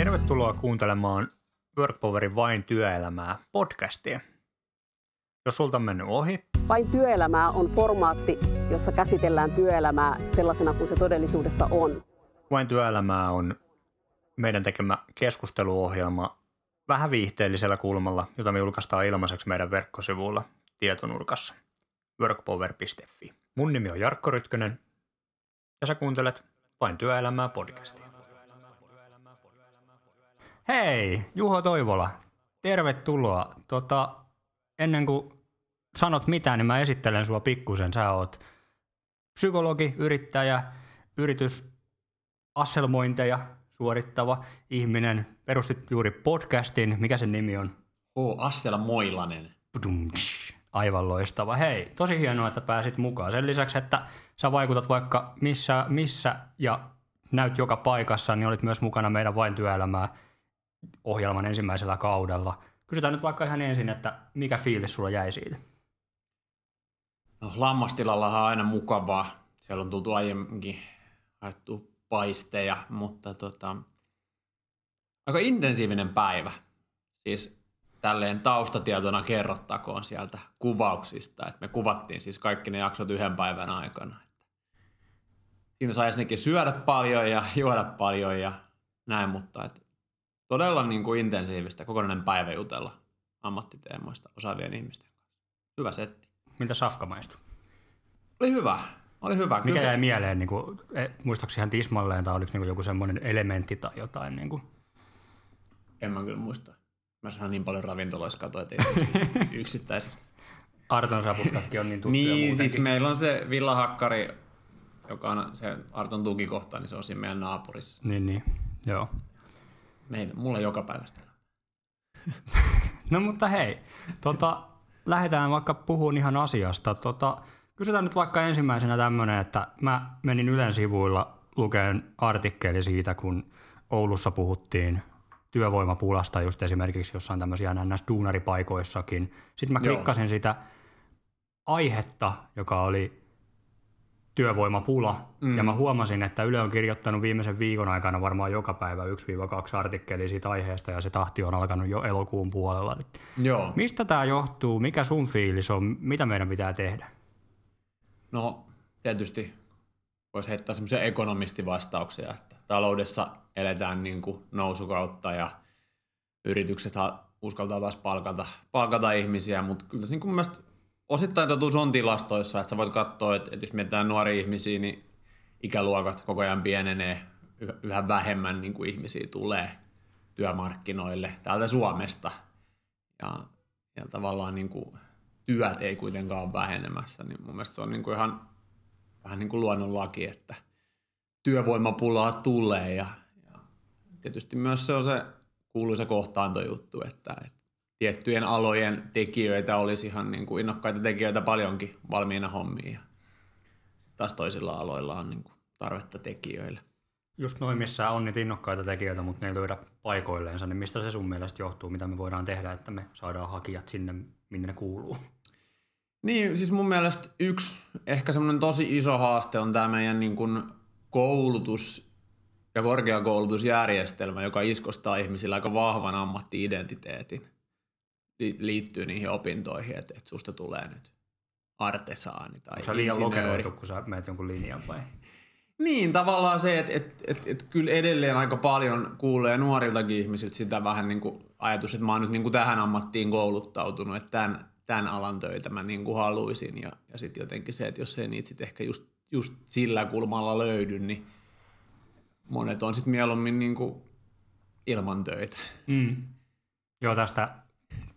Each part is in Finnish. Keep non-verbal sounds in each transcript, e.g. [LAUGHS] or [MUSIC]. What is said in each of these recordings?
Tervetuloa kuuntelemaan Workpowerin Vain työelämää podcastia. Jos sulta on mennyt ohi, Vain työelämää on formaatti, jossa käsitellään työelämää sellaisena kuin se todellisuudessa on. Vain työelämää on meidän tekemä keskusteluohjelma vähän viihteellisellä kulmalla, jota me julkaistaan ilmaiseksi meidän verkkosivuilla tietonurkassa workpower.fi. Mun nimi on Jarkko Rytkönen ja sä kuuntelet Vain työelämää podcastia. Hei, Juho Toivola, tervetuloa. Tota, ennen kuin sanot mitään, niin mä esittelen sua pikkusen. Sä oot psykologi, yrittäjä, yritys asselmointeja suorittava ihminen. Perustit juuri podcastin. Mikä sen nimi on? H. Assela Moilanen. Pudumtsch. Aivan loistava. Hei, tosi hienoa, että pääsit mukaan. Sen lisäksi, että sä vaikutat vaikka missä, missä ja näyt joka paikassa, niin olit myös mukana meidän Vain työelämää ohjelman ensimmäisellä kaudella. Kysytään nyt vaikka ihan ensin, että mikä fiilis sulla jäi siitä? No, lammastilallahan on aina mukavaa. Siellä on tultu aiemminkin haettu paisteja, mutta tota, aika intensiivinen päivä. Siis tälleen taustatietona kerrottakoon sieltä kuvauksista, että me kuvattiin siis kaikki ne jaksot yhden päivän aikana. Siinä sai ensinnäkin syödä paljon ja juoda paljon ja näin, mutta et todella niin kuin intensiivistä kokonainen päivä jutella ammattiteemoista osaavien ihmisten kanssa. Hyvä setti. Miltä safka maistui? Oli hyvä. Oli hyvä. Mikä Kyllä se- jäi mieleen, niin kuin, muistaakseni ihan tismalleen, tai oliko niin kuin joku semmoinen elementti tai jotain? Niin kuin? En mä kyllä muista. Mä saan niin paljon ravintoloissa katoa, että ei [LAUGHS] yksittäisiä. Arton sapuskatkin on niin tuttuja niin, muutenkin. siis meillä on se villahakkari, joka on se Arton tukikohta, niin se on siinä meidän naapurissa. Niin, niin. Joo. Meillä, mulla joka päivästä. [LAUGHS] No mutta hei, tota, lähdetään vaikka puhumaan ihan asiasta. Tota, kysytään nyt vaikka ensimmäisenä tämmöinen, että mä menin Ylen sivuilla lukeen artikkeli siitä, kun Oulussa puhuttiin työvoimapulasta just esimerkiksi jossain tämmöisiä NS-duunaripaikoissakin. Sitten mä Joo. klikkasin sitä aihetta, joka oli työvoimapula, mm. ja mä huomasin, että Yle on kirjoittanut viimeisen viikon aikana varmaan joka päivä 1-2 artikkelia siitä aiheesta, ja se tahti on alkanut jo elokuun puolella. Joo. Mistä tämä johtuu? Mikä sun fiilis on? Mitä meidän pitää tehdä? No, tietysti voisi heittää semmoisia ekonomistivastauksia, että taloudessa eletään niin kuin nousukautta ja yritykset uskaltaa taas palkata, palkata ihmisiä, mutta kyllä tässä niin kuin mun mielestä osittain totuus on tilastoissa, että sä voit katsoa, että, että jos mietitään nuoria ihmisiä, niin ikäluokat koko ajan pienenee, yhä- vähemmän niin kuin ihmisiä tulee työmarkkinoille täältä Suomesta. Ja, ja tavallaan niin kuin työt ei kuitenkaan ole vähenemässä, niin mun mielestä se on niin kuin ihan vähän niin kuin luonnonlaki, että työvoimapulaa tulee ja, ja tietysti myös se on se kuuluisa kohtaantojuttu, että, että tiettyjen alojen tekijöitä olisi ihan niin kuin innokkaita tekijöitä paljonkin valmiina hommiin ja taas toisilla aloilla on niin kuin tarvetta tekijöille. Just noin, missä on niitä innokkaita tekijöitä, mutta ne ei löydä paikoilleensa, niin mistä se sun mielestä johtuu? Mitä me voidaan tehdä, että me saadaan hakijat sinne, minne ne kuuluu? Niin, siis mun mielestä yksi ehkä semmoinen tosi iso haaste on tämä meidän niin kuin koulutus- ja korkeakoulutusjärjestelmä, joka iskostaa ihmisillä aika vahvan ammatti-identiteetin liittyy niihin opintoihin, että, että susta tulee nyt artesaani tai Onko liian lokeroitu, kun sä meet jonkun linjan vai? Niin, tavallaan se, että et, et, et kyllä edelleen aika paljon kuulee nuoriltakin ihmisiltä sitä vähän niin kuin ajatus, että mä oon nyt niin kuin tähän ammattiin kouluttautunut, että tämän, tämän alan töitä mä niin kuin haluaisin. Ja, ja sitten jotenkin se, että jos ei niitä sitten ehkä just, just sillä kulmalla löydy, niin monet on sitten mieluummin niin kuin ilman töitä. Mm. Joo, tästä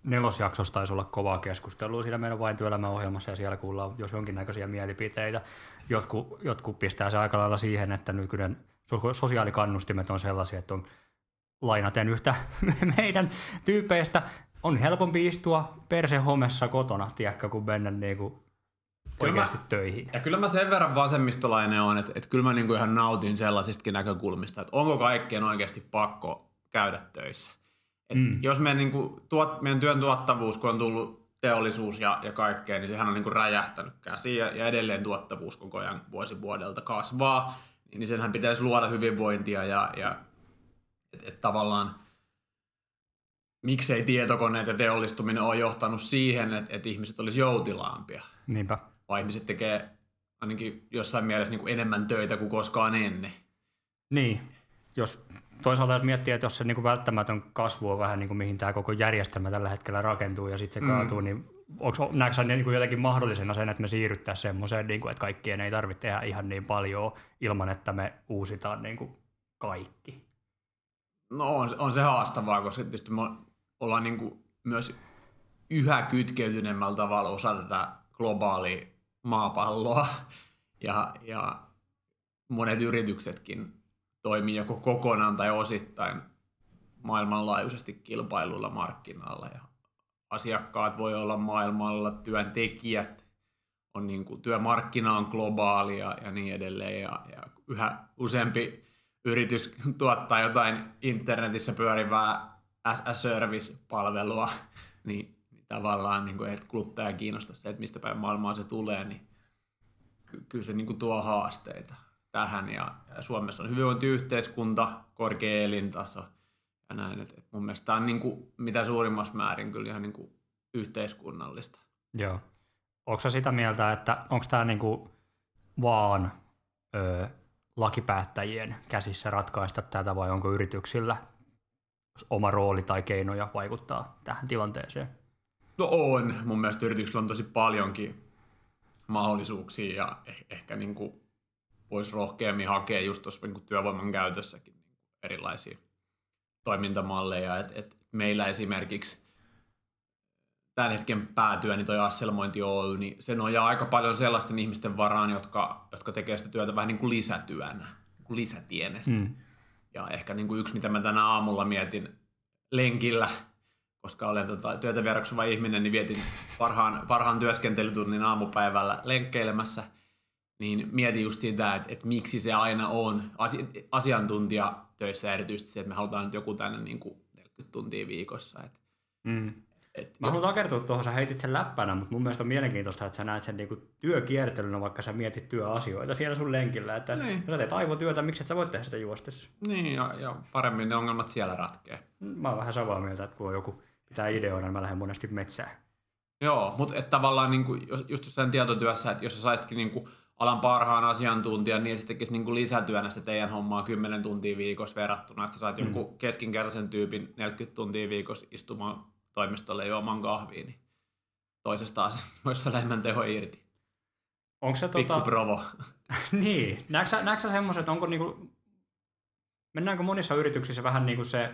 nelosjaksosta taisi olla kovaa keskustelua siinä meidän vain työelämäohjelmassa ja siellä kuullaan jos jonkinnäköisiä mielipiteitä. Jotkut, jotkut pistää se aika lailla siihen, että nykyinen so- sosiaalikannustimet on sellaisia, että on lainaten yhtä [LAUGHS] meidän tyypeistä on helpompi istua persehomessa kotona, tiedätkö, kuin mennä niinku Kyllä mä- töihin. Ja kyllä mä sen verran vasemmistolainen on, että, että kyllä mä niin kuin ihan nautin sellaisistakin näkökulmista, että onko kaikkien oikeasti pakko käydä töissä. Et mm. Jos meidän, niin kuin, tuot, meidän työn tuottavuus, kun on tullut teollisuus ja, ja kaikkea, niin sehän on niin kuin räjähtänyt käsiin ja, ja edelleen tuottavuus koko ajan vuosi vuodelta kasvaa, niin senhän pitäisi luoda hyvinvointia ja, ja, että et tavallaan miksei tietokoneet ja teollistuminen ole johtanut siihen, että et ihmiset olisi joutilaampia. Niinpä. Vai ihmiset tekee ainakin jossain mielessä niin kuin enemmän töitä kuin koskaan ennen. Niin, jos toisaalta jos miettii, että jos se niin kuin välttämätön kasvu on vähän niin kuin mihin tämä koko järjestelmä tällä hetkellä rakentuu ja sitten se mm. kaatuu, niin onko, näetkö niin kuin jotenkin mahdollisena sen, että me siirryttäisiin semmoiseen, niin kuin, että kaikkien ei tarvitse tehdä ihan niin paljon ilman, että me uusitaan niin kuin kaikki? No on, on se haastavaa, koska tietysti me ollaan niin kuin myös yhä kytkeytyneemmällä tavalla osa tätä globaalia maapalloa ja, ja monet yrityksetkin toimii joko kokonaan tai osittain maailmanlaajuisesti kilpailuilla markkinoilla ja asiakkaat voi olla maailmalla, työntekijät on niin kuin, työmarkkina on globaalia ja niin edelleen. Ja, ja yhä useampi yritys [LAUGHS] tuottaa jotain internetissä pyörivää as a service-palvelua, [LAUGHS] niin, niin tavallaan niin kuin, että kuluttaja kiinnostaa se, että mistä päin maailmaa se tulee, niin kyllä se niin kuin tuo haasteita tähän. Ja, ja Suomessa on hyvinvointiyhteiskunta, korkea elintaso ja näin. Et, et mun mielestä tämä on niin kuin, mitä suurimmassa määrin kyllä ihan niin kuin yhteiskunnallista. Joo. Onko sitä mieltä, että onko tämä niin kuin vaan ö, lakipäättäjien käsissä ratkaista tätä vai onko yrityksillä oma rooli tai keinoja vaikuttaa tähän tilanteeseen? No on. Mun mielestä yrityksillä on tosi paljonkin mahdollisuuksia ja eh- ehkä niin kuin voisi rohkeammin hakea just tuossa niin työvoiman käytössäkin niin erilaisia toimintamalleja. Et, et meillä esimerkiksi tämän hetken päätyöni toi Asselmointi Oy, niin se nojaa aika paljon sellaisten ihmisten varaan, jotka, jotka tekee sitä työtä vähän niin kuin lisätyönä, niin kuin lisätienestä. Mm. Ja ehkä niin kuin yksi, mitä mä tänä aamulla mietin lenkillä, koska olen tota, työtä vierokseva ihminen, niin vietin parhaan, parhaan työskentelytunnin aamupäivällä lenkkeilemässä, niin mietin just sitä, että, että miksi se aina on asi, asiantuntijatöissä erityisesti se, että me halutaan nyt joku tänne niin kuin 40 tuntia viikossa. Että, mm. Et, Mä haluan kertoa tuohon, sä heitit sen läppänä, mutta mun mielestä on mielenkiintoista, että sä näet sen niinku työkiertelynä, vaikka sä mietit työasioita siellä sun lenkillä. Että niin. jos sä teet aivotyötä, miksi et sä voit tehdä sitä juostessa? Niin, ja, ja paremmin ne ongelmat siellä ratkee. Mä oon vähän samaa mieltä, että kun on joku pitää ideoida, niin mä lähden monesti metsään. Joo, mutta että tavallaan niin kuin, just jossain tietotyössä, että jos sä saisitkin niin kuin alan parhaan asiantuntijan, niin se tekisi niin kuin lisätyönä sitä teidän hommaa 10 tuntia viikossa verrattuna, että sä saat mm. jonkun keskinkertaisen tyypin 40 tuntia viikossa istumaan toimistolle juomaan kahviin, niin toisesta asiasta [LAUGHS] voisi saada enemmän teho irti. Onko se Pikku tota... provo. [LAUGHS] niin. Näetkö sä semmoiset, onko niinku, mennäänkö monissa yrityksissä vähän niin kuin se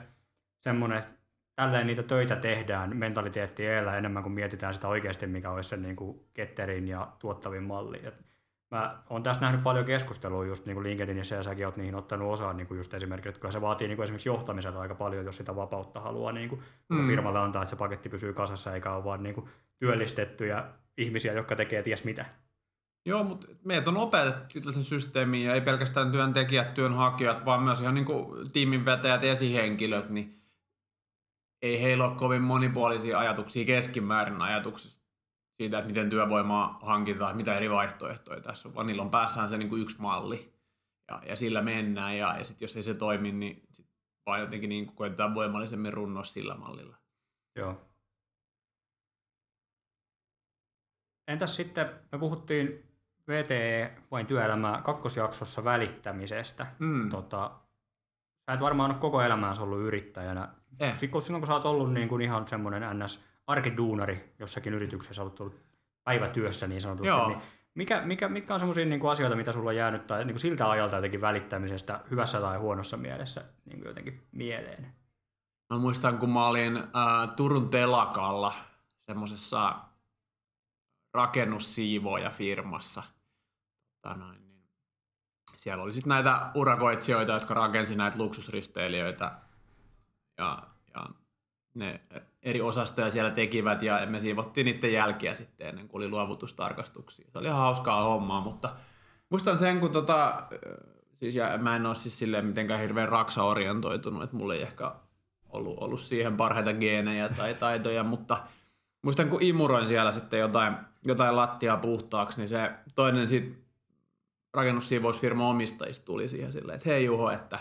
semmoinen, että tälleen niitä töitä tehdään, mentaliteetti elää enemmän kuin mietitään sitä oikeasti, mikä olisi se niin kuin ketterin ja tuottavin malli. Et mä oon tässä nähnyt paljon keskustelua just niin kuin LinkedInissä ja säkin oot niihin ottanut osaa niin kuin just esimerkiksi, että kyllä se vaatii niin kuin esimerkiksi johtamiselta aika paljon, jos sitä vapautta haluaa niin kuin mm. firmalle antaa, että se paketti pysyy kasassa eikä ole vaan niin kuin työllistettyjä ihmisiä, jotka tekee ties mitä. Joo, mutta meitä on opetettu tällaisen systeemiin ja ei pelkästään työntekijät, työnhakijat, vaan myös ihan niin kuin tiiminvetäjät, esihenkilöt, niin ei heillä ole kovin monipuolisia ajatuksia keskimäärin ajatuksista siitä, että miten työvoimaa hankitaan, mitä eri vaihtoehtoja tässä on, vaan niillä on päässään se niin kuin yksi malli ja, ja sillä mennään ja, ja sitten jos ei se toimi, niin sit vaan jotenkin niin koetetaan voimallisemmin runnoa sillä mallilla. Joo. Entäs sitten, me puhuttiin VTE vain työelämää kakkosjaksossa välittämisestä. Mm. Tota, sä et varmaan ole koko elämäänsä ollut yrittäjänä. Eh. Sitten silloin kun sä oot ollut niin kuin ihan semmoinen ns arkiduunari jossakin yrityksessä, olet ollut päivätyössä niin sanotusti, Joo. niin mikä, mikä, mitkä on sellaisia niin asioita, mitä sulla on jäänyt tai niin kuin siltä ajalta jotenkin välittämisestä hyvässä tai huonossa mielessä niin kuin jotenkin mieleen? Mä muistan, kun mä olin äh, Turun telakalla semmoisessa rakennussiivooja firmassa. Tota noin, niin siellä oli sitten näitä urakoitsijoita, jotka rakensi näitä luksusristeilijöitä. Ja, ja ne eri osastoja siellä tekivät ja me siivottiin niiden jälkiä sitten ennen kuin oli luovutustarkastuksia. Se oli ihan hauskaa hommaa, mutta muistan sen, kun tota, siis ja mä en ole siis silleen mitenkään hirveän raksa-orientoitunut, että mulla ei ehkä ollut, ollut siihen parhaita geenejä tai taitoja, mutta muistan kun imuroin siellä sitten jotain, jotain lattiaa puhtaaksi, niin se toinen sit rakennussiivousfirman omistajista tuli siihen silleen, että hei Juho, että,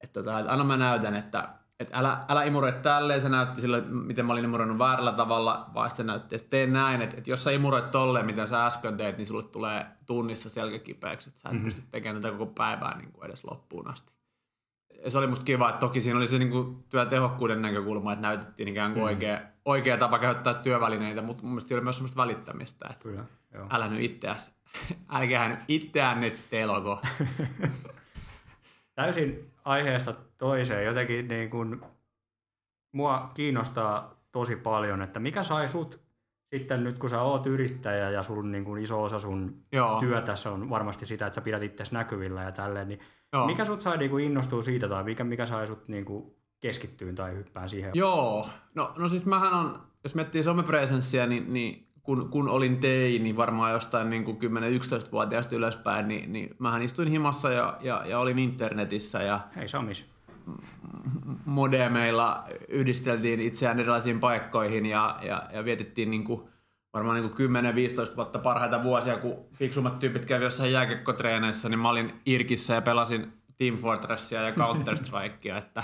että että, että aina mä näytän, että, että älä, älä imuroi tälleen, se näytti sille, miten mä olin imuroinut väärällä tavalla, vaan sitten näytti, että tee näin, että, että jos sä imuroit tolleen, miten sä äsken teit, niin sulle tulee tunnissa selkäkipeäksi, että sä et mm-hmm. pysty tekemään tätä koko päivää niin kuin edes loppuun asti. Ja se oli musta kiva, että toki siinä oli se niin kuin työtehokkuuden näkökulma, että näytettiin ikään kuin mm. oikea, oikea tapa käyttää työvälineitä, mutta mun mielestä oli myös semmoista välittämistä, että Kyllä, joo. älä nyt itseäsi, [LAUGHS] älkää nyt itseään nyt telko. [LAUGHS] Täysin aiheesta toiseen jotenkin niin kuin, mua kiinnostaa tosi paljon, että mikä sai sut sitten nyt kun sä oot yrittäjä ja sun niin kuin iso osa sun Joo. työtässä on varmasti sitä, että sä pidät itse näkyvillä ja tälleen, niin Joo. mikä sut sai niin kuin innostua siitä tai mikä, mikä sai sut niin kuin keskittyyn tai hyppään siihen? Joo, no, no siis mähän on, jos miettii somepresenssiä, niin, niin kun, kun olin teini, varmaan jostain niin 10-11-vuotiaasta ylöspäin, niin, niin mähän istuin himassa ja, ja, ja olin internetissä. Ja Hei Samis. Modemeilla yhdisteltiin itseään erilaisiin paikkoihin ja, ja, ja vietettiin niin kuin, varmaan niin 10-15 vuotta parhaita vuosia, kun fiksummat tyypit kävi jossain jääkekkotreeneissä, niin mä olin Irkissä ja pelasin Team Fortressia ja Counter-Strikea, että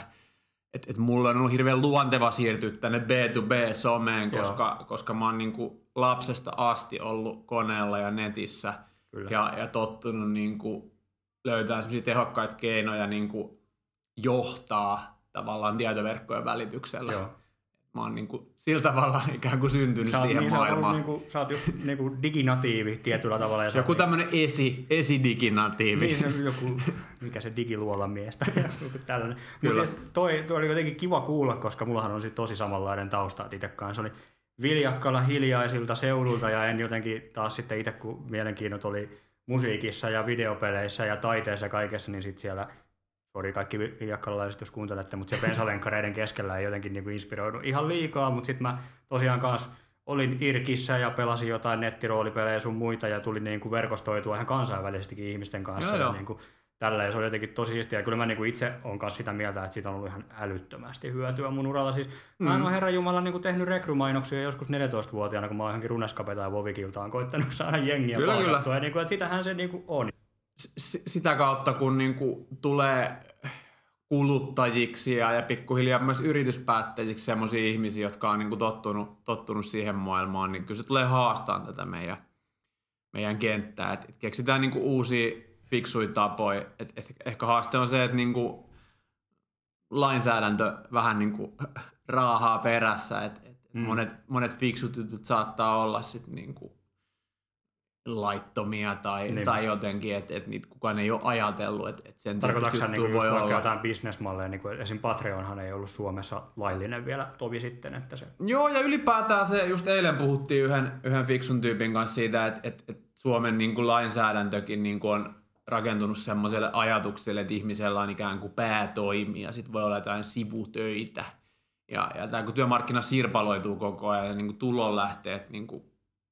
et, et mulla on ollut hirveän luonteva siirtyä tänne B2B-someen, koska, koska mä oon niin kuin lapsesta asti ollut koneella ja netissä Kyllä. Ja, ja tottunut niin kuin löytää tehokkaita keinoja niin kuin johtaa tavallaan tietoverkkojen välityksellä. Joo. Mä oon niin kuin, sillä tavalla [LAUGHS] ikään kuin syntynyt sä siihen niin, maailmaan. Sä, niin kuin, sä oot just niin kuin diginatiivi tietyllä tavalla. Ja joku tämmöinen esi, esidiginatiivi. Niin, joku, mikä se digiluolan miestä. [LAUGHS] Mutta siis toi, toi, oli jotenkin kiva kuulla, koska mullahan on sit tosi samanlainen tausta itse kanssa. Oli viljakkala hiljaisilta seudulta ja en jotenkin taas sitten itse, kun mielenkiinnot oli musiikissa ja videopeleissä ja taiteessa ja kaikessa, niin sitten siellä – sori kaikki viiakkalalaiset, jos kuuntelette, mutta se pensalenkkareiden keskellä ei jotenkin niin inspiroinut ihan liikaa, mutta sitten mä tosiaan kanssa olin Irkissä ja pelasin jotain nettiroolipelejä sun muita ja tuli niin kuin verkostoitua ihan kansainvälisestikin ihmisten kanssa. Joo, ja joo. Niin kuin, tälleen se oli jotenkin tosi siistiä. Ja kyllä mä niin kuin itse olen kanssa sitä mieltä, että siitä on ollut ihan älyttömästi hyötyä mun uralla. Siis mm. mä en ole herra Jumala niin kuin tehnyt rekrymainoksia joskus 14-vuotiaana, kun mä oon johonkin Runeskape tai Vovikiltaan koittanut [LAUGHS] saada jengiä kyllä, kyllä. Ja niin kuin, että sitähän se niin kuin on sitä kautta, kun niin kuin tulee kuluttajiksi ja, ja pikkuhiljaa myös yrityspäättäjiksi sellaisia ihmisiä, jotka on niin kuin tottunut, tottunut siihen maailmaan, niin kyllä se tulee haastaa tätä meidän, meidän kenttää. Et, keksitään niin kuin uusia fiksuja tapoja. Et, et ehkä haaste on se, että niin kuin lainsäädäntö vähän niin kuin [LAUGHS] raahaa perässä. Et, et mm. monet, monet fiksut jutut saattaa olla sitten niin kuin laittomia tai, niin. tai jotenkin, että et niitä kukaan ei ole ajatellut, että et sen Tarkoitatko sä niin voi olla. jotain bisnesmalleja, niin kuin esim. Patreonhan ei ollut Suomessa laillinen vielä tovi sitten, että se... Joo, ja ylipäätään se, just eilen puhuttiin yhden, yhden fiksun tyypin kanssa siitä, että, että, että Suomen niin kuin lainsäädäntökin niin kuin on rakentunut semmoiselle ajatukselle, että ihmisellä on ikään kuin päätoimi ja sitten voi olla jotain sivutöitä. Ja, ja tämä kun työmarkkina sirpaloituu koko ajan ja niin kuin tulonlähteet niin kuin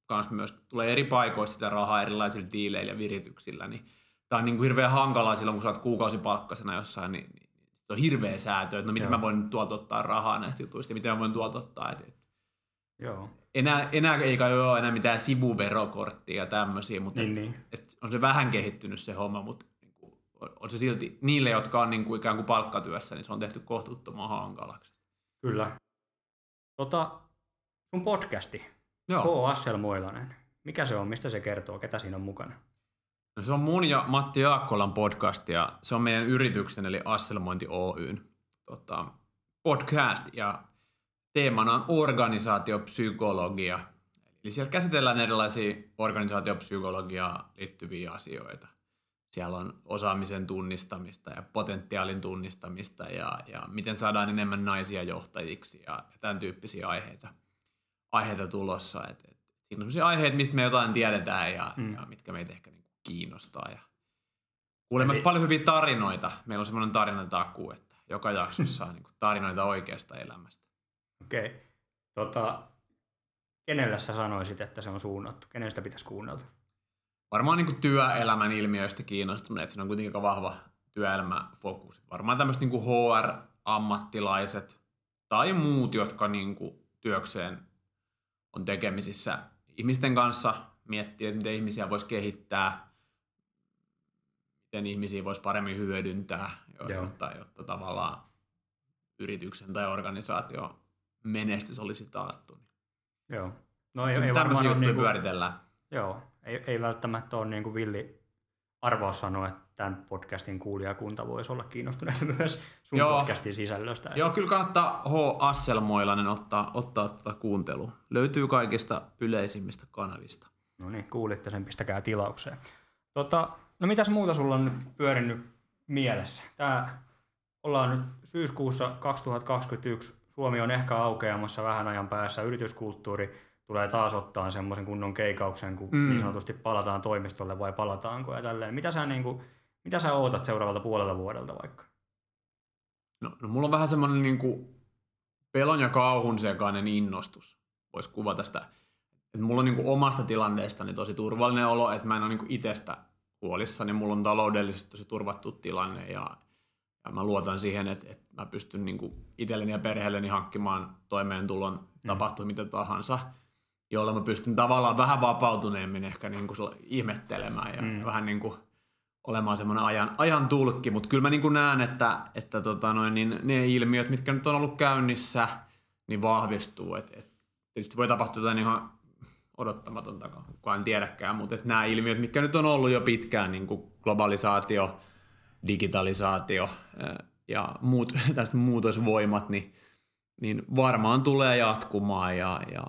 kans myös tulee eri paikoista sitä rahaa erilaisilla diileillä ja virityksillä, niin tämä on niin kuin hirveän hankalaa silloin, kun sä oot kuukausipalkkasena jossain, niin, niin se on hirveä säätö, että no miten Joo. mä voin tuolta ottaa rahaa näistä jutuista ja miten mä voin tuolta ottaa. Et, et. Joo. Enää, enää ei kai ole enää mitään sivuverokorttia ja tämmöisiä, mutta niin, et, niin. Et on se vähän kehittynyt se homma, mutta niin kuin, on se silti niille, jotka on niin kuin ikään kuin palkkatyössä, niin se on tehty kohtuuttoman hankalaksi. Kyllä. Tota, sun podcasti, Joo. H. Asselmoilainen. Mikä se on? Mistä se kertoo? Ketä siinä on mukana? No se on mun ja Matti Jaakkolan podcast ja se on meidän yrityksen eli Asselmointi Oyn tota, podcast ja teemana on organisaatiopsykologia. Eli siellä käsitellään erilaisia organisaatiopsykologiaan liittyviä asioita. Siellä on osaamisen tunnistamista ja potentiaalin tunnistamista ja, ja miten saadaan enemmän naisia johtajiksi ja, ja tämän tyyppisiä aiheita – aiheita tulossa. Et, et, siinä on sellaisia aiheita, mistä me jotain tiedetään ja, mm. ja mitkä meitä ehkä niinku kiinnostaa. Ja kuulemme Eli... paljon hyviä tarinoita. Meillä on semmoinen tarinataku, että joka jaksossa on niinku tarinoita oikeasta elämästä. Okei. Okay. Tota, kenellä sä sanoisit, että se on suunnattu? Kenestä pitäisi kuunnella? Varmaan niin työelämän ilmiöistä kiinnostunut, että se on kuitenkin aika vahva työelämäfokus. Varmaan tämmöiset niin HR-ammattilaiset tai muut, jotka niin kuin työkseen on tekemisissä ihmisten kanssa, miettiä, että miten ihmisiä voisi kehittää, miten ihmisiä voisi paremmin hyödyntää, jotta, jotta tavallaan yrityksen tai organisaatio menestys olisi taattu. Joo. No ei, Ei, varmaan juttuja niinku, pyöritellään. Joo, ei, ei välttämättä ole niin kuin villi arvaus sanoa, että tämän podcastin kuulijakunta voisi olla kiinnostuneita [LAUGHS] myös sun Joo. podcastin sisällöstä. Joo, kyllä kannattaa H. Asselmoilainen ottaa, ottaa tätä kuuntelua. Löytyy kaikista yleisimmistä kanavista. No niin, kuulitte sen, pistäkää tilaukseen. Tota, no mitäs muuta sulla on nyt pyörinyt mielessä? Tää, ollaan nyt syyskuussa 2021, Suomi on ehkä aukeamassa vähän ajan päässä, yrityskulttuuri tulee taas ottaa semmoisen kunnon keikauksen, kun Mm. niin sanotusti palataan toimistolle vai palataanko ja tälleen. Mitä sä, niin kuin, mitä sä ootat seuraavalta puolelta vuodelta vaikka? No, no mulla on vähän semmoinen niin kuin pelon ja kauhun sekainen innostus. Voisi kuvata sitä. Et mulla on niin kuin omasta tilanteestani tosi turvallinen olo, että mä en ole niin kuin itsestä huolissani. Mulla on taloudellisesti tosi turvattu tilanne ja, ja mä luotan siihen, että, että mä pystyn niin kuin itselleni ja perheelleni hankkimaan toimeentulon mm. tapahtui mitä tahansa, jolla mä pystyn tavallaan vähän vapautuneemmin ehkä niin kuin ihmettelemään ja mm. vähän niin kuin olemaan semmoinen ajan, ajan tulkki, mutta kyllä mä niin kuin näen, että, että tota noin, niin ne ilmiöt, mitkä nyt on ollut käynnissä, niin vahvistuu. Et, et, tietysti voi tapahtua jotain ihan odottamatonta, kukaan en tiedäkään, mutta että nämä ilmiöt, mitkä nyt on ollut jo pitkään, niin kuin globalisaatio, digitalisaatio ja muut, [LAUGHS] tästä muutosvoimat, niin, niin varmaan tulee jatkumaan ja, ja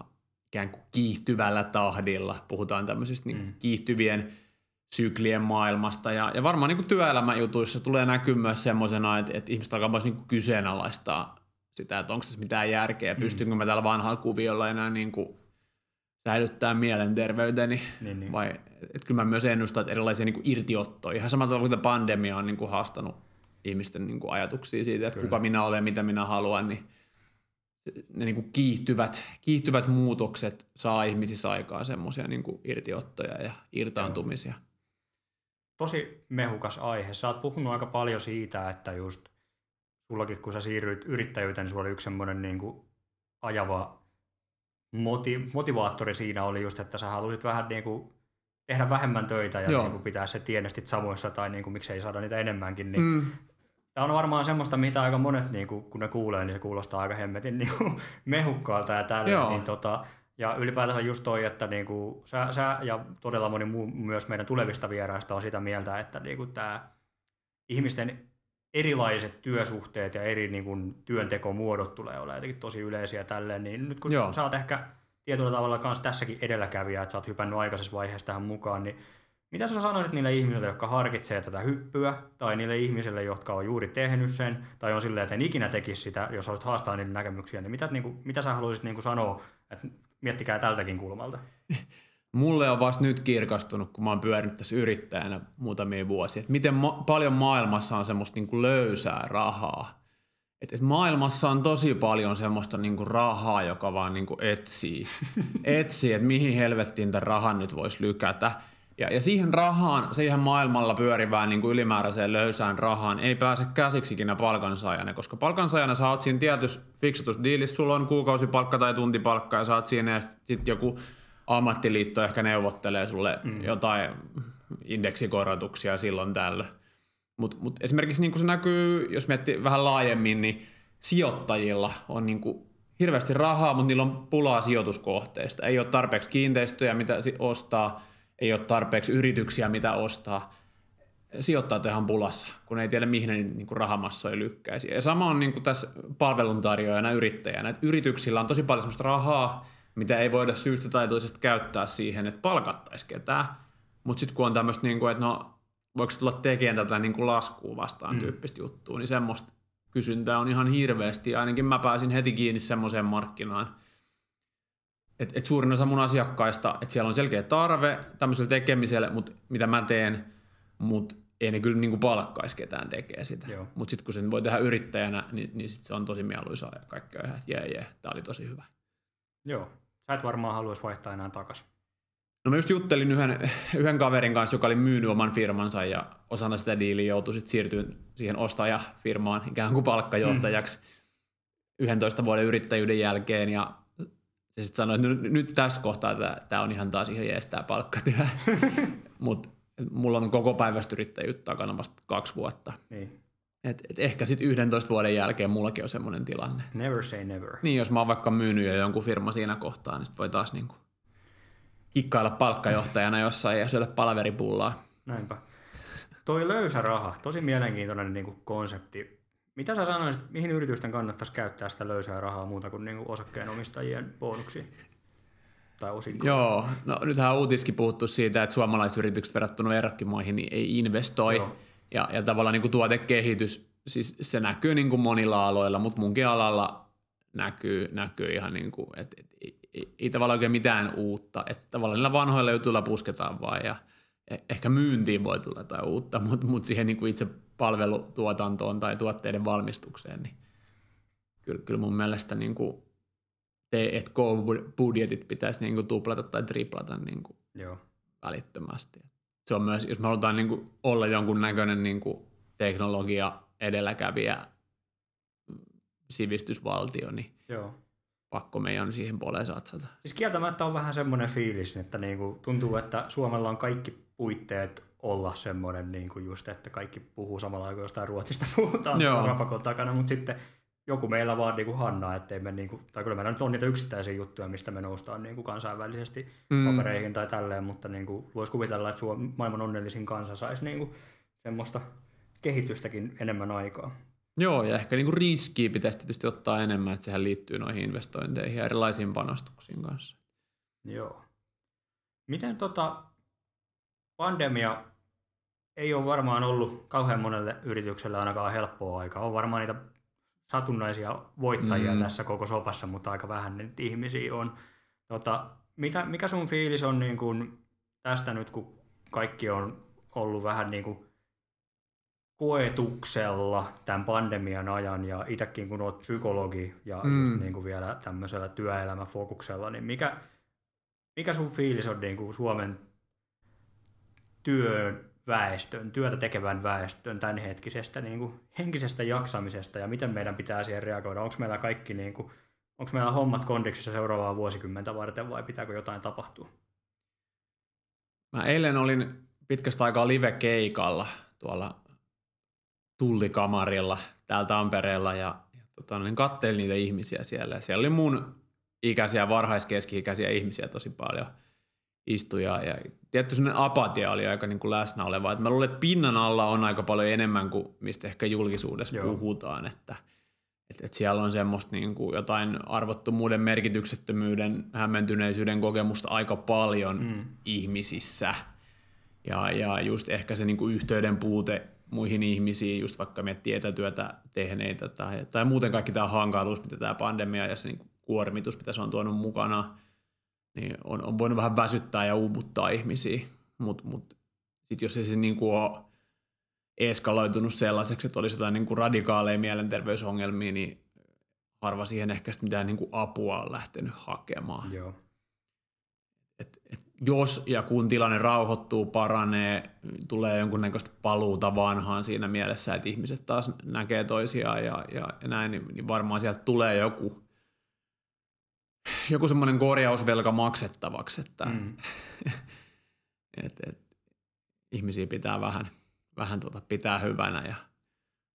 ikään kuin kiihtyvällä tahdilla. Puhutaan tämmöisistä niin Mm. kiihtyvien syklien maailmasta. Ja, ja varmaan niin kuin työelämäjutuissa tulee näkyä myös semmoisena, että, että ihmiset alkaa myös niin kuin kyseenalaistaa sitä, että onko tässä mitään järkeä, pystynkö mä tällä vanhalla kuviolla enää niin kuin säilyttää mielenterveyteni, Niin, niin. vai että kyllä mä myös ennustan, että erilaisia niin kuin irtiottoja, ihan samalla tavalla kuin pandemia on niin kuin haastanut ihmisten niin kuin ajatuksia siitä, että Kyllä. kuka minä olen, mitä minä haluan, niin ne niin kuin kiihtyvät, kiihtyvät muutokset saa ihmisissä aikaan semmoisia niin irtiottoja ja irtaantumisia. tosi mehukas aihe. Sä oot puhunut aika paljon siitä, että just sullakin kun sä siirryit yrittäjyyteen, niin sulla oli yksi semmoinen niin kuin ajava moti- motivaattori siinä oli just, että sä halusit vähän niin kuin tehdä vähemmän töitä ja Joo. niin kuin pitää se tienestit samoissa tai niin kuin miksei saada niitä enemmänkin. Niin Mm. Tämä on varmaan semmoista, mitä aika monet, niin kuin, kun ne kuulee, niin se kuulostaa aika hemmetin niin kuin, [LAUGHS] mehukkaalta ja tällä. Niin, tota, ja ylipäätänsä just toi, että niin kuin, sä, sä ja todella moni muu myös meidän tulevista vieraista on sitä mieltä, että niin kuin, tämä ihmisten erilaiset työsuhteet ja eri niin kuin, työntekomuodot tulee olemaan jotenkin tosi yleisiä tälleen, niin nyt kun Joo. Joo. sä oot ehkä tietyllä tavalla kanssa tässäkin edelläkävijä, että sä oot hypännyt aikaisessa vaiheessa tähän mukaan, niin mitä sä sanoisit niille ihmisille, jotka harkitsee tätä hyppyä, tai niille ihmisille, jotka on juuri tehnyt sen, tai on silleen, että en ikinä tekisi sitä, jos haluaisit haastaa niiden näkemyksiä, niin mitä, niin kuin, mitä sä haluaisit niin kuin sanoa, että miettikää tältäkin kulmalta? [LAUGHS] Mulle on vasta nyt kirkastunut, kun mä oon pyörinyt tässä yrittäjänä muutamia vuosia, että miten ma- paljon maailmassa on semmoista niinku löysää rahaa. Et, et maailmassa on tosi paljon semmoista niinku rahaa, joka vaan niinku etsii. [LAUGHS] etsii, että mihin helvettiin tämän rahan nyt voisi lykätä. Ja, ja siihen rahaan, siihen maailmalla pyörivään niin kuin ylimääräiseen löysään rahaan ei pääse käsiksikin palkansaajana, koska palkansaajana sä oot siinä tietyssä fiksatus diilissä, sulla on kuukausipalkka tai tuntipalkka ja sä oot siinä ja sitten joku ammattiliitto ehkä neuvottelee sulle mm. jotain indeksikorotuksia silloin tällöin. Mutta mut esimerkiksi niin kuin se näkyy, jos miettii vähän laajemmin, niin sijoittajilla on niin kuin hirveästi rahaa, mutta niillä on pulaa sijoituskohteista. Ei ole tarpeeksi kiinteistöjä, mitä si- ostaa, ei ole tarpeeksi yrityksiä, mitä ostaa. Sijoittajat on ihan pulassa, kun ei tiedä, mihin ne niin kuin rahamassoja lykkäisi. Ja sama on niin kuin tässä palveluntarjoajana, yrittäjänä. Että yrityksillä on tosi paljon sellaista rahaa, mitä ei voida syystä tai toisesta käyttää siihen, että palkattaisi ketään. Mutta sitten kun on tämmöistä, niin kuin, että no, voiko tulla tekemään tätä niin kuin laskua vastaan mm. tyyppistä juttua, niin semmoista kysyntää on ihan hirveästi. Ainakin mä pääsin heti kiinni semmoiseen markkinaan, että et suurin osa mun asiakkaista, että siellä on selkeä tarve tämmöiselle tekemiselle, mut, mitä mä teen, mutta ei ne kyllä niinku palkkaisi ketään tekee sitä. Mutta sitten kun sen voi tehdä yrittäjänä, niin, niin sit se on tosi mieluisaa ja kaikki on ihan, että jee, jee, tää oli tosi hyvä. Joo. Sä et varmaan haluaisi vaihtaa enää takaisin. No mä just juttelin yhden, yhden kaverin kanssa, joka oli myynyt oman firmansa ja osana sitä diiliä joutui sitten siirtyä siihen ostajafirmaan ikään kuin palkkajohtajaksi 11 vuoden yrittäjyyden jälkeen ja se sitten sanoi, että nyt, nyt tässä kohtaa tämä on ihan taas ihan jees tämä palkkatyö. [LAUGHS] Mutta mulla on koko päivästä yrittäjyyttä takana vasta kaksi vuotta. Niin. Et, et ehkä sitten 11 vuoden jälkeen mullakin on semmoinen tilanne. Never say never. Niin, jos mä oon vaikka myynyt jo jonkun firma siinä kohtaa, niin sit voi taas niinku hikkailla palkkajohtajana jossain ja syödä palaveripullaa. Näinpä. Toi löysä raha, tosi mielenkiintoinen niin kuin konsepti. Mitä sä sanoisit, mihin yritysten kannattaisi käyttää sitä löysää rahaa muuta kuin, niin kuin osakkeenomistajien bonuksiin? Tai osinkoja? Joo, no nythän on uutiskin puhuttu siitä, että suomalaisyritykset verrattuna verrokkimaihin niin ei investoi. Joo. Ja, ja tavallaan niin kuin tuotekehitys, siis se näkyy niin kuin monilla aloilla, mutta munkin alalla näkyy, näkyy ihan niin kuin, että, ei, ei, ei tavallaan oikein mitään uutta. Että tavallaan niillä vanhoilla jutuilla pusketaan vaan ja ehkä myyntiin voi tulla jotain uutta, mutta, mutta siihen niin kuin itse palvelutuotantoon tai tuotteiden valmistukseen, niin kyllä, kyllä mun mielestä niin kuin T&K-budjetit pitäisi niin kuin tuplata tai triplata niin kuin Joo. välittömästi. Se on myös, jos me halutaan niin kuin olla jonkun näköinen niin kuin teknologia edelläkävijä sivistysvaltio, niin Joo. pakko meidän siihen puoleen satsata. Siis kieltämättä on vähän semmoinen fiilis, että niinku, tuntuu, että Suomella on kaikki puitteet olla semmoinen niin kuin just, että kaikki puhuu samalla aikaa jostain Ruotsista [LAUGHS] puhutaan rapakon takana, mutta sitten joku meillä vaan niin kuin Hanna, ettei me niin kuin, tai kyllä meillä nyt on niitä yksittäisiä juttuja, mistä me noustaan niin kuin kansainvälisesti mm. papereihin tai tälleen, mutta niin kuin, voisi kuvitella, että Suom- maailman onnellisin kansa saisi niin kuin, semmoista kehitystäkin enemmän aikaa. Joo, ja ehkä niinku riskiä pitäisi tietysti ottaa enemmän, että sehän liittyy noihin investointeihin ja erilaisiin panostuksiin kanssa. Joo. Miten tota, pandemia ei ole varmaan ollut kauhean monelle yritykselle ainakaan helppoa aikaa. On varmaan niitä satunnaisia voittajia mm. tässä koko sopassa, mutta aika vähän niitä ihmisiä on. Tota, mitä, mikä sun fiilis on niin kun tästä nyt, kun kaikki on ollut vähän niin kuin koetuksella tämän pandemian ajan ja itsekin kun olet psykologi ja mm. niin kuin vielä tämmöisellä työelämäfokuksella, niin mikä, mikä sun fiilis on niin kuin Suomen työn väestön, työtä tekevän väestön tämänhetkisestä niin kuin henkisestä jaksamisesta ja miten meidän pitää siihen reagoida? Onko meillä kaikki, niin kuin, onko meillä hommat kondiksissa seuraavaa vuosikymmentä varten vai pitääkö jotain tapahtua? Mä eilen olin pitkästä aikaa live-keikalla tuolla tullikamarilla täällä Tampereella ja, ja tota, niin kattelin niitä ihmisiä siellä. Ja siellä oli mun ikäisiä, varhaiskeski-ikäisiä ihmisiä tosi paljon istuja ja tietty sellainen apatia oli aika niin kuin läsnä oleva. Et mä luulen, että pinnan alla on aika paljon enemmän kuin mistä ehkä julkisuudessa Joo. Puhutaan, että et, et siellä on semmoista niin kuin jotain arvottomuuden, merkityksettömyyden, hämmentyneisyyden kokemusta aika paljon mm. ihmisissä. Ja, ja just ehkä se niin kuin yhteyden puute muihin ihmisiin, just vaikka miettii etätyötä tehneitä tai, tai muuten kaikki tämä hankaluus, mitä tämä pandemia ja se niin kuin kuormitus, mitä se on tuonut mukana, niin on, on voinut vähän väsyttää ja uuvuttaa ihmisiä. Mutta mut, sitten jos ei se niin kuin ole eskaloitunut sellaiseksi, että olisi jotain niin kuin radikaaleja mielenterveysongelmia, niin harva siihen ehkä mitään niin kuin apua on lähtenyt hakemaan. Joo. Et, et jos ja kun tilanne rauhoittuu, paranee, tulee jonkunnäköistä paluuta vanhaan siinä mielessä, että ihmiset taas näkee toisiaan ja, ja, ja näin, niin, niin varmaan sieltä tulee joku, joku semmoinen korjausvelka maksettavaksi, että Mm. [LAUGHS] et, et, ihmisiä pitää vähän, vähän tota pitää hyvänä ja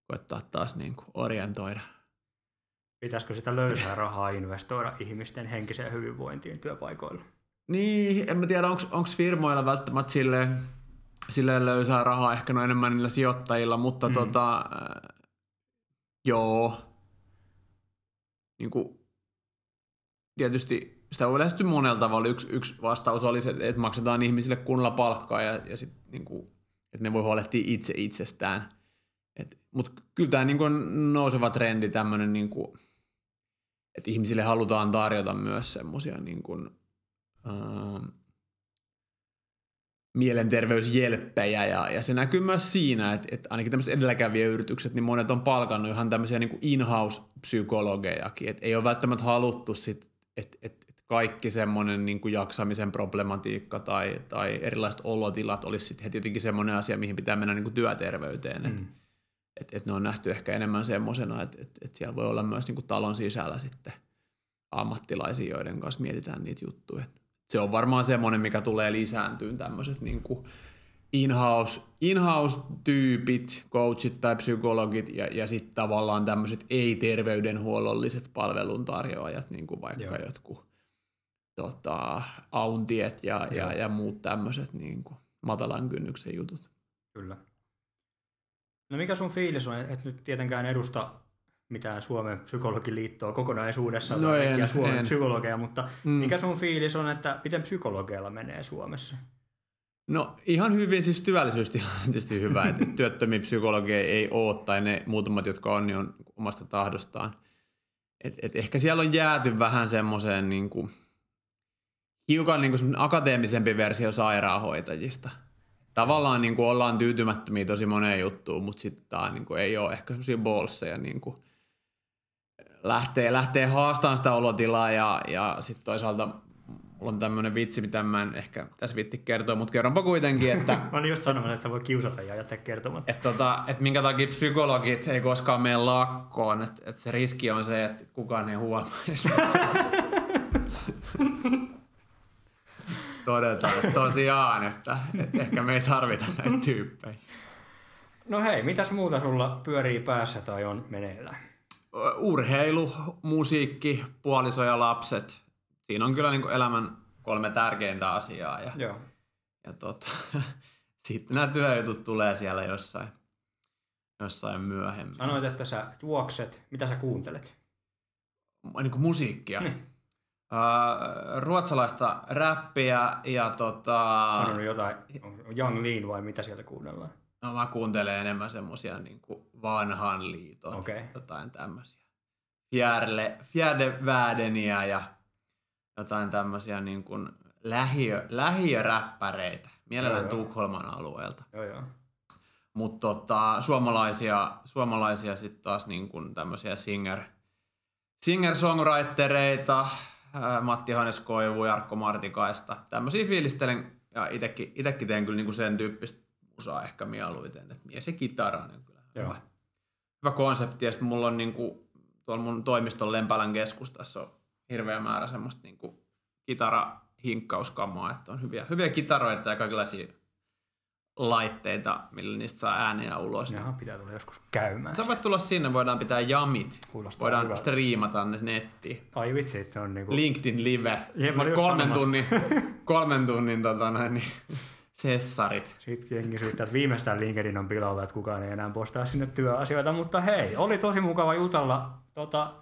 koettaa taas niin kuin orientoida. Pitäisikö sitä löysää rahaa investoida ihmisten henkiseen hyvinvointiin työpaikoilla? Niin, en mä tiedä, onko firmoilla välttämättä silleen, silleen löysää rahaa, ehkä no enemmän niillä sijoittajilla, mutta mm. tota, äh, joo, niin kuin, tietysti sitä voi lähestyä monella tavalla. Yksi, yksi vastaus oli se, että maksetaan ihmisille kunnolla palkkaa ja, ja sit, niin kuin, että ne voi huolehtia itse itsestään. Mutta kyllä tämä niin on nouseva trendi tämmöinen, niin kuin, että ihmisille halutaan tarjota myös semmoisia niin kuin, ähm, mielenterveysjelppejä ja, ja se näkyy myös siinä, että, että ainakin tämmöiset edelläkävijäyritykset, niin monet on palkannut ihan tämmöisiä niin kuin in-house-psykologejakin, että ei ole välttämättä haluttu sit, että, että, että kaikki semmoinen niin kuin jaksamisen problematiikka tai, tai erilaiset olotilat olisi sitten heti jotenkin semmoinen asia, mihin pitää mennä niin kuin työterveyteen, että Mm. et, et ne on nähty ehkä enemmän semmoisena, että et, et siellä voi olla myös niin kuin talon sisällä sitten ammattilaisia, joiden kanssa mietitään niitä juttuja. Se on varmaan semmoinen, mikä tulee lisääntyyn tämmöiset niin kuin in-house, in-house-tyypit, coachit tai psykologit ja, ja sitten tavallaan tämmöiset ei-terveydenhuollolliset palveluntarjoajat, niin kuin vaikka Joo. jotkut tota, auntiet ja, ja, ja muut tämmöiset niin kuin matalan kynnyksen jutut. Kyllä. No mikä sun fiilis on, että nyt tietenkään edusta mitään Suomen psykologiliittoa kokonaisuudessaan, no en, Suomen en. psykologeja, mutta mm. mikä sun fiilis on, että miten psykologeilla menee Suomessa? No ihan hyvin, siis työllisyystilanne on [LAUGHS] tietysti hyvä, että työttömiä psykologeja ei ole, tai ne muutamat, jotka on, niin on omasta tahdostaan. Et, et ehkä siellä on jääty vähän semmoiseen niin kuin, hiukan niin kuin akateemisempi versio sairaanhoitajista. Tavallaan niin kuin ollaan tyytymättömiä tosi moneen juttuun, mutta sitten tämä niin kuin ei ole ehkä semmoisia bolseja niin kuin lähtee, lähtee haastamaan sitä olotilaa ja, ja sitten toisaalta on tämmöinen vitsi, mitä mä en ehkä tässä vitti kertoa, mutta kerronpa kuitenkin, että... [LAUGHS] mä olin just sanomassa, että sä voi kiusata ja jättää kertomatta. Että, tota, että minkä takia psykologit ei koskaan mene lakkoon, että, että se riski on se, että kukaan ei huomaisi. [LAUGHS] Todetaan, että tosiaan, että, että ehkä me ei tarvita näitä tyyppejä. No hei, mitäs muuta sulla pyörii päässä tai on meneillään? Urheilu, musiikki, puoliso ja lapset. Siinä on kyllä niin kuin elämän kolme tärkeintä asiaa. Ja, Joo. ja tota, [LAUGHS] sitten nämä työjutut tulee siellä jossain, jossain myöhemmin. Sanoit, että sä juokset. Mitä sä kuuntelet? Niin kuin musiikkia. Hmm. Uh, ruotsalaista räppiä ja tota... Sanonut jotain, Young Lean vai mitä sieltä kuunnellaan? No mä kuuntelen enemmän semmosia niin vanhan liiton, okay. jotain tämmöisiä. Fjärle, Fjärde Vädeniä ja jotain tämmöisiä niin kuin lähiö, lähiöräppäreitä, mielellään joo, Tukholman joo. alueelta. Joo, joo. Mutta tota, suomalaisia, suomalaisia sitten taas niin kuin tämmöisiä singer, singer-songwritereita, Matti Hannes Koivu, Jarkko Martikaista. Tämmöisiä fiilistelen ja itekin, itekin teen kyllä niinku sen tyyppistä musaa ehkä mieluiten. Että mies ja kitara on kyllä hyvä, hyvä konsepti. Ja sitten mulla on niinku, tuolla mun toimiston Lempälän keskustassa on hirveä määrä semmoista niinku kitarahinkkauskammaa, että on hyviä, hyviä kitaroita ja kaikenlaisia laitteita, millä niistä saa ääniä ulos. Jaha, pitää tulla joskus käymään. Sä voit tulla sinne, voidaan pitää jamit. Kuulostaa voidaan hyvältä. striimata ne nettiin. Ai vitsi, että on niinku... LinkedIn live. Jep, kolmen tunnin, [LAUGHS] kolmen tunnin tota noin, niin, [LAUGHS] sessarit. Sitten jengi syyttää, että viimeistään LinkedIn on pilalla, että kukaan ei enää postaa sinne työasioita, mutta hei, oli tosi mukava jutella. Tota,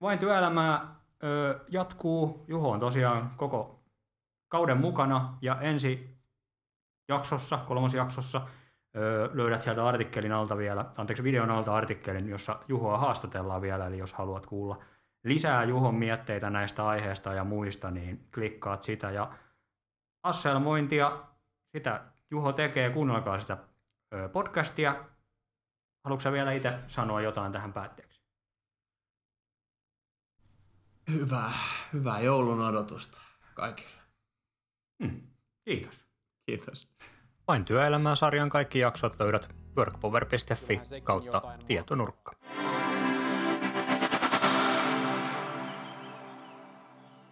vain työelämää ö, jatkuu. Juho on tosiaan koko kauden mukana ja ensi jaksossa, kolmosjaksossa, öö, löydät sieltä artikkelin alta vielä, anteeksi videon alta artikkelin, jossa Juhoa haastatellaan vielä, eli jos haluat kuulla lisää Juhon mietteitä näistä aiheista ja muista, niin klikkaat sitä ja asselmointia, sitä Juho tekee, kuunnelkaa sitä podcastia. Haluatko vielä itse sanoa jotain tähän päätteeksi? Hyvää, hyvää joulun odotusta kaikille. Hmm, kiitos. Kiitos. Vain työelämää sarjan kaikki jaksot löydät workpower.fi kautta tietonurkka.